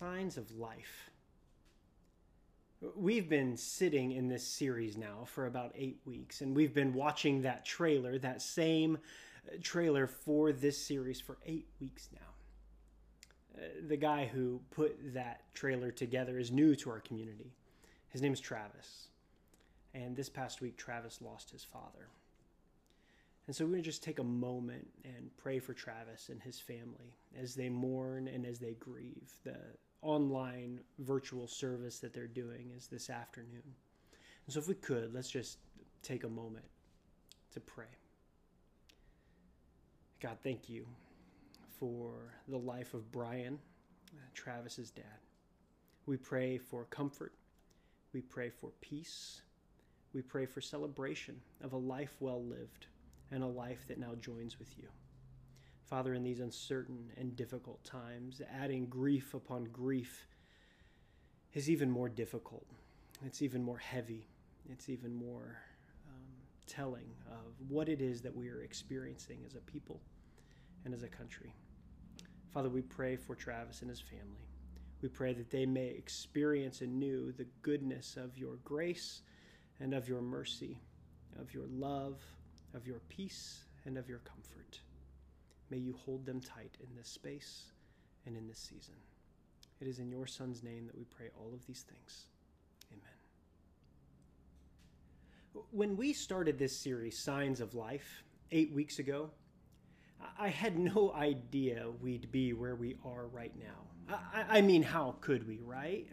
signs of life. We've been sitting in this series now for about eight weeks, and we've been watching that trailer, that same uh, trailer for this series for eight weeks now. Uh, the guy who put that trailer together is new to our community. His name is Travis. And this past week, Travis lost his father. And so we're going to just take a moment and pray for Travis and his family as they mourn and as they grieve. The online virtual service that they're doing is this afternoon. And so if we could, let's just take a moment to pray. God, thank you for the life of Brian, Travis's dad. We pray for comfort. We pray for peace. We pray for celebration of a life well lived and a life that now joins with you. Father, in these uncertain and difficult times, adding grief upon grief is even more difficult. It's even more heavy. It's even more um, telling of what it is that we are experiencing as a people and as a country. Father, we pray for Travis and his family. We pray that they may experience anew the goodness of your grace and of your mercy, of your love, of your peace, and of your comfort. May you hold them tight in this space and in this season. It is in your Son's name that we pray all of these things. Amen. When we started this series, Signs of Life, eight weeks ago, I had no idea we'd be where we are right now. I, I mean, how could we, right?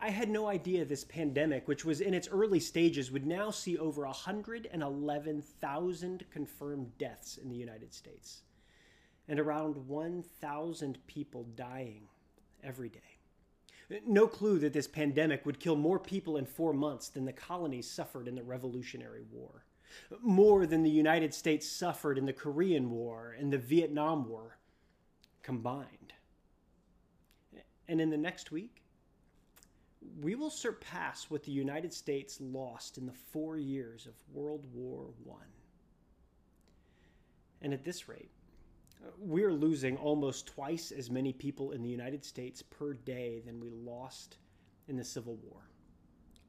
I had no idea this pandemic, which was in its early stages, would now see over 111,000 confirmed deaths in the United States and around 1,000 people dying every day. No clue that this pandemic would kill more people in four months than the colonies suffered in the Revolutionary War, more than the United States suffered in the Korean War and the Vietnam War combined. And in the next week, we will surpass what the United States lost in the four years of World War I. And at this rate, we're losing almost twice as many people in the United States per day than we lost in the Civil War,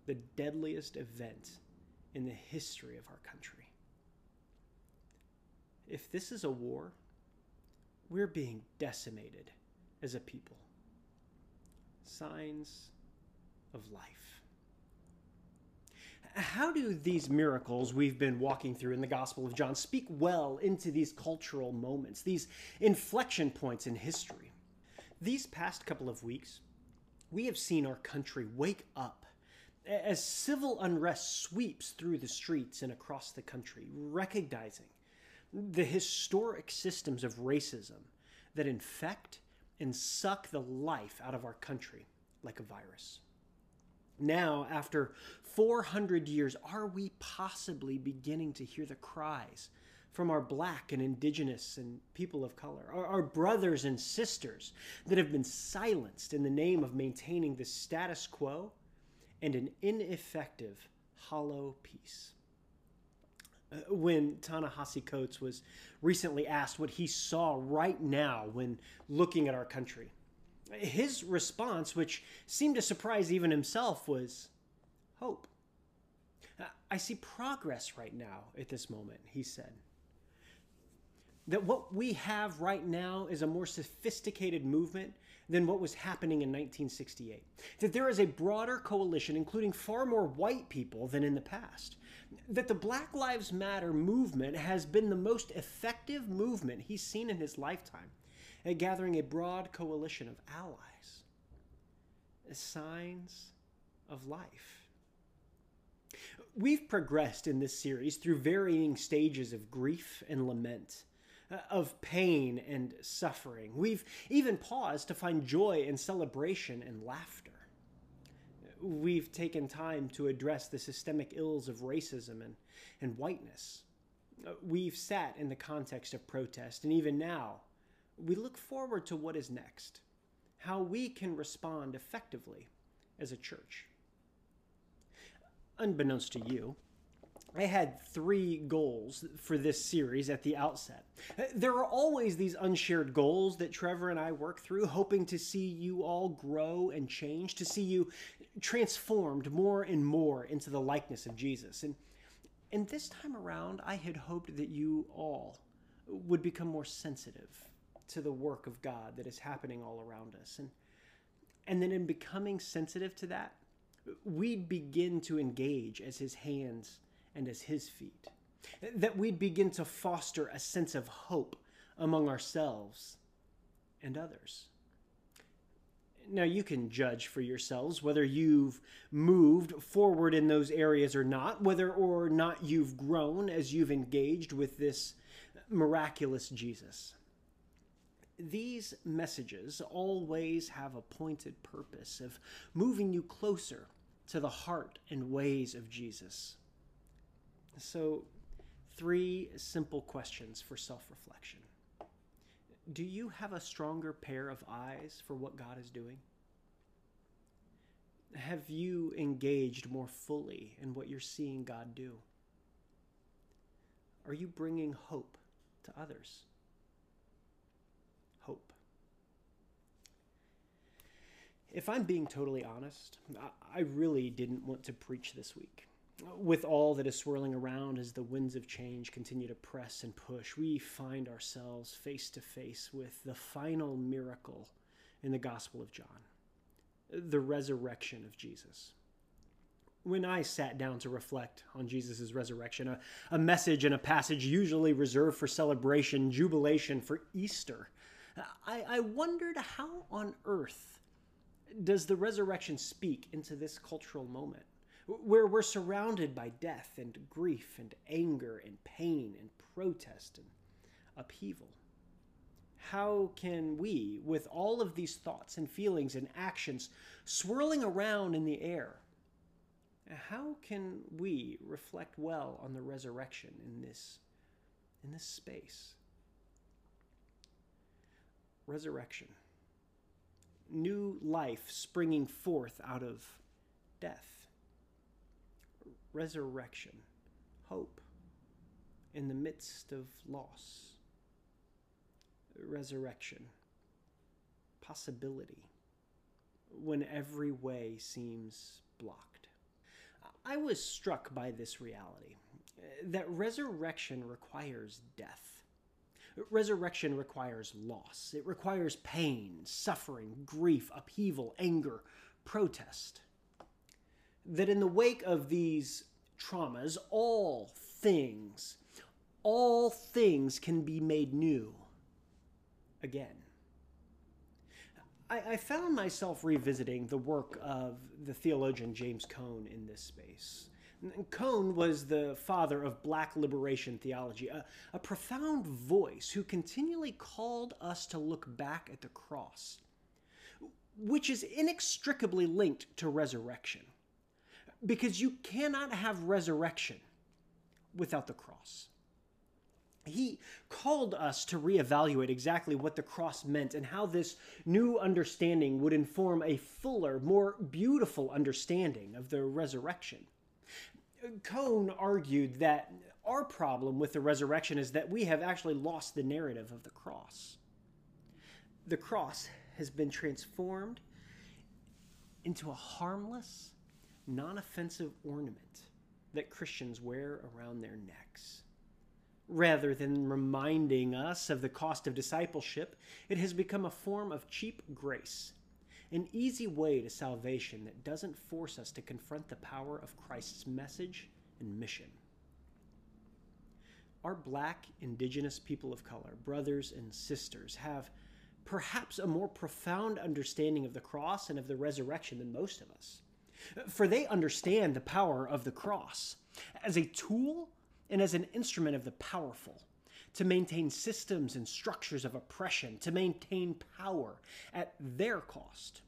the deadliest event in the history of our country. If this is a war, we're being decimated as a people. Signs of life. How do these miracles we've been walking through in the Gospel of John speak well into these cultural moments, these inflection points in history? These past couple of weeks, we have seen our country wake up as civil unrest sweeps through the streets and across the country, recognizing the historic systems of racism that infect and suck the life out of our country like a virus. Now, after 400 years, are we possibly beginning to hear the cries from our black and indigenous and people of color, our, our, brothers and sisters that have been silenced in the name of maintaining the status quo and an ineffective, hollow peace? Uh, when Ta-Nehisi Coates was recently asked what he saw right now when looking at our country, his response, which seemed to surprise even himself, was hope. I see progress right now at this moment, he said. That what we have right now is a more sophisticated movement than what was happening in 1968. That there is a broader coalition, including far more white people than in the past. That the Black Lives Matter movement has been the most effective movement he's seen in his lifetime at gathering a broad coalition of allies, as signs of life. We've progressed in this series through varying stages of grief and lament, uh, of pain and suffering. We've even paused to find joy and celebration and laughter. We've taken time to address the systemic ills of racism and, and whiteness. Uh, we've sat in the context of protest, and even now, we look forward to what is next, how we can respond effectively as a church. Unbeknownst to you, I had three goals for this series at the outset. There are always these unshared goals that Trevor and I work through, hoping to see you all grow and change, to see you transformed more and more into the likeness of Jesus. And, and this time around, I had hoped that you all would become more sensitive to the work of God that is happening all around us. And, and then in becoming sensitive to that, we'd begin to engage as his hands and as his feet. That we'd begin to foster a sense of hope among ourselves and others. Now, you can judge for yourselves whether you've moved forward in those areas or not, whether or not you've grown as you've engaged with this miraculous Jesus. These messages always have a pointed purpose of moving you closer to the heart and ways of Jesus. So, three simple questions for self reflection. Do you have a stronger pair of eyes for what God is doing? Have you engaged more fully in what you're seeing God do? Are you bringing hope to others? Hope. If I'm being totally honest, I really didn't want to preach this week with all that is swirling around as the winds of change continue to press and push, we find ourselves face to face with the final miracle in the Gospel of John the resurrection of Jesus. When I sat down to reflect on Jesus' resurrection, a, a message and a passage usually reserved for celebration, jubilation, for Easter, I, I wondered how on earth does the resurrection speak into this cultural moment? where we're surrounded by death and grief and anger and pain and protest and upheaval. How can we, with all of these thoughts and feelings and actions swirling around in the air, how can we reflect well on the resurrection in this, in this space? Resurrection. New life springing forth out of death. Resurrection, hope. In the midst of loss, resurrection, possibility. When every way seems blocked. I was struck by this reality uh, that resurrection requires death. Resurrection requires loss. It requires pain, suffering, grief, upheaval, anger, protest that in the wake of these traumas, all things, all things can be made new again. I, I, found myself revisiting the work of the theologian James Cone in this space. Cone was the father of black liberation theology, a, a profound voice who continually called us to look back at the cross, which is inextricably linked to resurrection because you cannot have resurrection without the cross. He called us to reevaluate exactly what the cross meant and how this new understanding would inform a fuller, more beautiful understanding of the resurrection. Cone argued that our problem with the resurrection is that we have actually lost the narrative of the cross. The cross has been transformed into a harmless, non offensive ornament that Christians wear around their necks. Rather than reminding us of the cost of discipleship, it has become a form of cheap grace, an easy way to salvation that doesn't force us to confront the power of Christ's message and mission. Our black, indigenous people of color, brothers and sisters, have perhaps a more profound understanding of the cross and of the resurrection than most of us for they understand the power of the cross as a tool and as an instrument of the powerful to maintain systems and structures of oppression, to maintain power at their cost.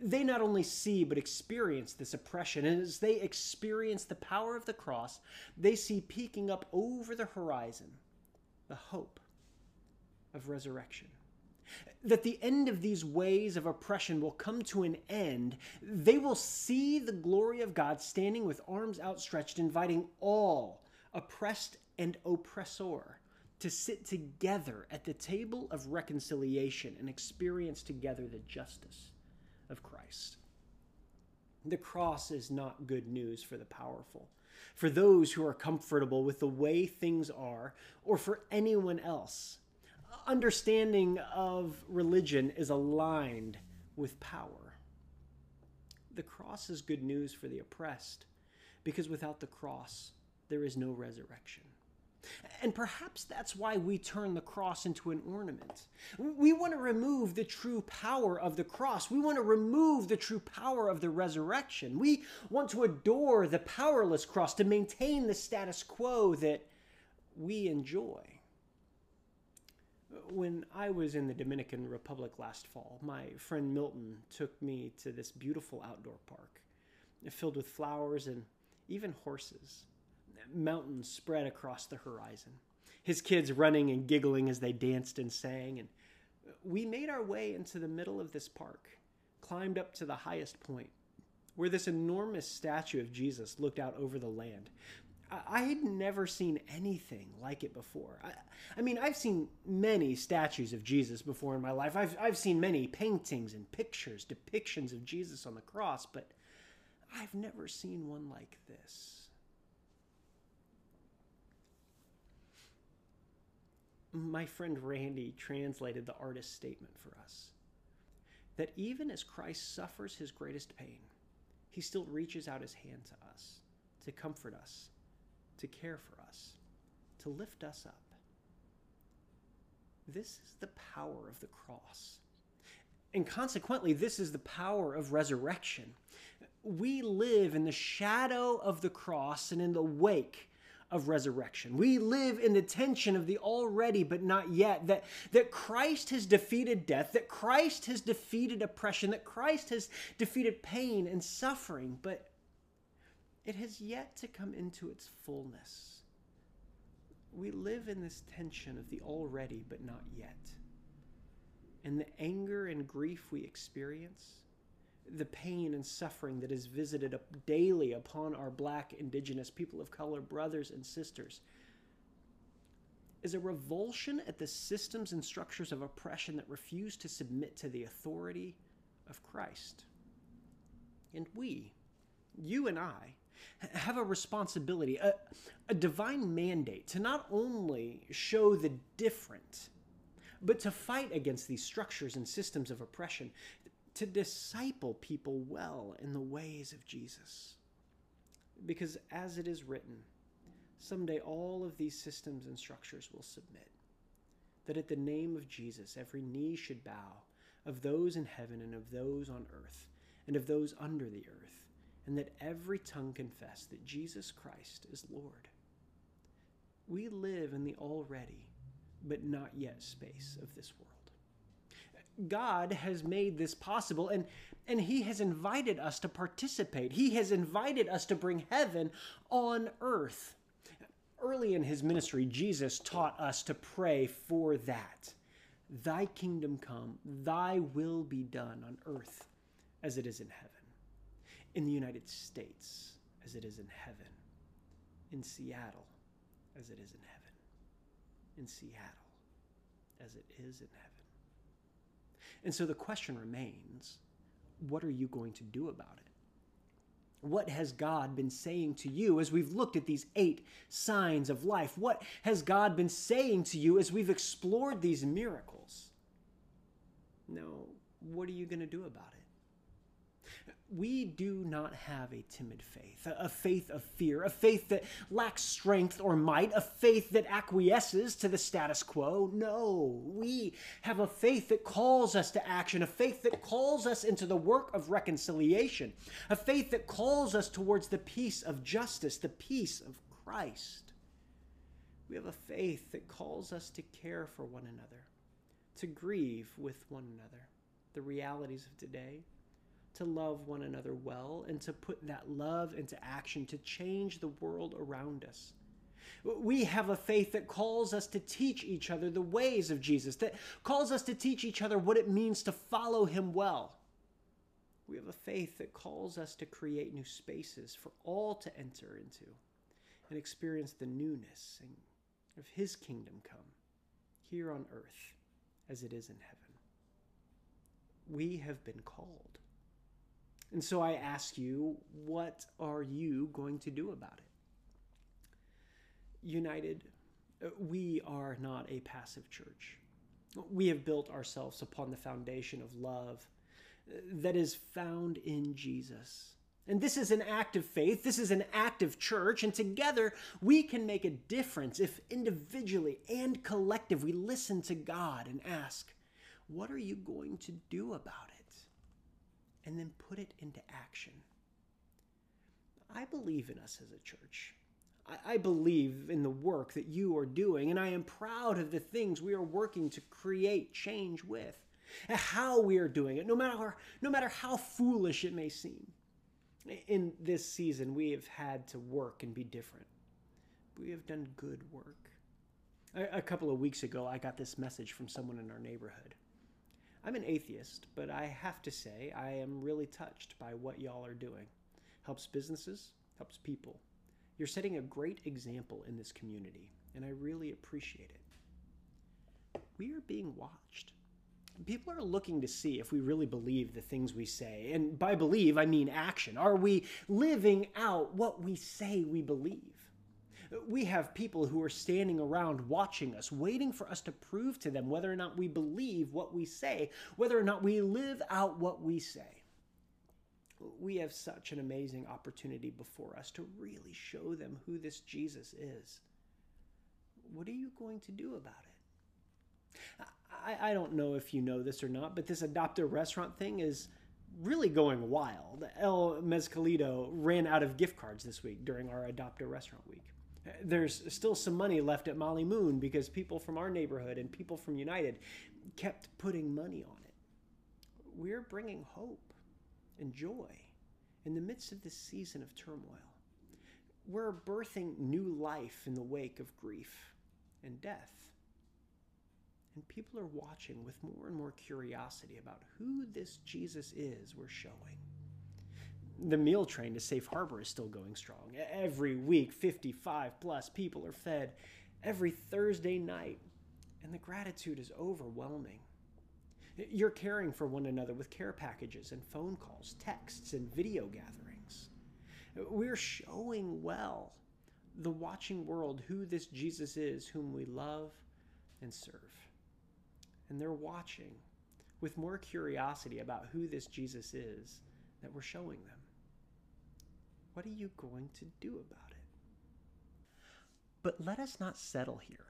They not only see but experience this oppression, and as they experience the power of the cross, they see peeking up over the horizon the hope of resurrection, that the end of these ways of oppression will come to an end, they will see the glory of God standing with arms outstretched, inviting all, oppressed and oppressor, to sit together at the table of reconciliation and experience together the justice of Christ. The cross is not good news for the powerful, for those who are comfortable with the way things are, or for anyone else understanding of religion is aligned with power. The cross is good news for the oppressed because without the cross, there is no resurrection. And perhaps that's why we turn the cross into an ornament. We want to remove the true power of the cross. We want to remove the true power of the resurrection. We want to adore the powerless cross to maintain the status quo that we enjoy when I was in the Dominican Republic last fall, my friend Milton took me to this beautiful outdoor park filled with flowers and even horses. Mountains spread across the horizon. His kids running and giggling as they danced and sang. And we made our way into the middle of this park, climbed up to the highest point, where this enormous statue of Jesus looked out over the land. I had never seen anything like it before. I, I, mean, I've seen many statues of Jesus before in my life. I've, I've seen many paintings and pictures, depictions of Jesus on the cross, but I've never seen one like this. My friend Randy translated the artist's statement for us that even as Christ suffers his greatest pain, he still reaches out his hand to us to comfort us to care for us, to lift us up. This is the power of the cross. And consequently, this is the power of resurrection. We live in the shadow of the cross and in the wake of resurrection. We live in the tension of the already but not yet, that, that Christ has defeated death, that Christ has defeated oppression, that Christ has defeated pain and suffering, but it has yet to come into its fullness. We live in this tension of the already but not yet. And the anger and grief we experience, the pain and suffering that is visited daily upon our black, indigenous, people of color brothers and sisters, is a revulsion at the systems and structures of oppression that refuse to submit to the authority of Christ. And we, you and I, have a responsibility, a, a divine mandate to not only show the different, but to fight against these structures and systems of oppression, to disciple people well in the ways of Jesus. Because as it is written, someday all of these systems and structures will submit. That at the name of Jesus, every knee should bow of those in heaven and of those on earth and of those under the earth and that every tongue confess that Jesus Christ is Lord. We live in the already, but not yet space of this world. God has made this possible and and he has invited us to participate. He has invited us to bring heaven on earth. Early in his ministry, Jesus taught us to pray for that. Thy kingdom come, thy will be done on earth as it is in heaven in the United States as it is in heaven, in Seattle as it is in heaven, in Seattle as it is in heaven. And so the question remains what are you going to do about it? What has God been saying to you as we've looked at these eight signs of life? What has God been saying to you as we've explored these miracles? Now, what are you going to do about it? We do not have a timid faith, a faith of fear, a faith that lacks strength or might, a faith that acquiesces to the status quo. No, we have a faith that calls us to action, a faith that calls us into the work of reconciliation, a faith that calls us towards the peace of justice, the peace of Christ. We have a faith that calls us to care for one another, to grieve with one another, the realities of today to love one another well and to put that love into action to change the world around us. We have a faith that calls us to teach each other the ways of Jesus, that calls us to teach each other what it means to follow him well. We have a faith that calls us to create new spaces for all to enter into and experience the newness of his kingdom come here on earth as it is in heaven. We have been called. And so I ask you, what are you going to do about it? United, uh, we are not a passive church. We have built ourselves upon the foundation of love uh, that is found in Jesus. And this is an act of faith. This is an active church. And together we can make a difference if individually and collective we listen to God and ask, What are you going to do about it? And then put it into action. I believe in us as a church. I believe in the work that you are doing, and I am proud of the things we are working to create change with, and how we are doing it, no matter, no matter how foolish it may seem. In this season, we have had to work and be different. We have done good work. A couple of weeks ago, I got this message from someone in our neighborhood. I'm an atheist, but I have to say I am really touched by what y'all are doing. Helps businesses, helps people. You're setting a great example in this community, and I really appreciate it. We are being watched. People are looking to see if we really believe the things we say. And by believe, I mean action. Are we living out what we say we believe? We have people who are standing around watching us, waiting for us to prove to them whether or not we believe what we say, whether or not we live out what we say we have such an amazing opportunity before us to really show them who this Jesus is. What are you going to do about it? I, I don't know if you know this or not, but this adopt a restaurant thing is really going wild. El Mezcalito ran out of gift cards this week during our Adopt a Restaurant week. There's still some money left at Molly Moon because people from our neighborhood and people from United kept putting money on it. We're bringing hope and joy in the midst of this season of turmoil. We're birthing new life in the wake of grief and death. And people are watching with more and more curiosity about who this Jesus is we're showing. The meal train to Safe Harbor is still going strong. Every week, 55 plus people are fed every Thursday night, and the gratitude is overwhelming. You're caring for one another with care packages and phone calls, texts, and video gatherings. We're showing well the watching world who this Jesus is, whom we love and serve. And they're watching with more curiosity about who this Jesus is that we're showing them. What are you going to do about it? But let us not settle here.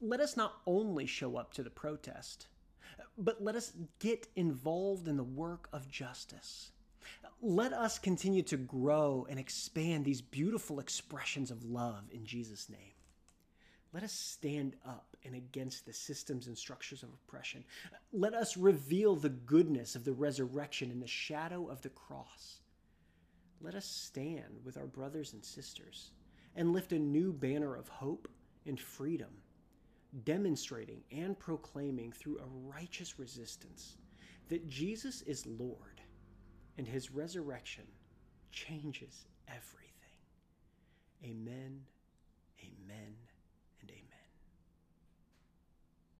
Let us not only show up to the protest but let us get involved in the work of justice. Let us continue to grow and expand these beautiful expressions of love in Jesus' name. Let us stand up and against the systems and structures of oppression. Let us reveal the goodness of the resurrection in the shadow of the cross. Let us stand with our brothers and sisters and lift a new banner of hope and freedom demonstrating and proclaiming through a righteous resistance that Jesus is Lord and his resurrection changes everything. Amen, amen,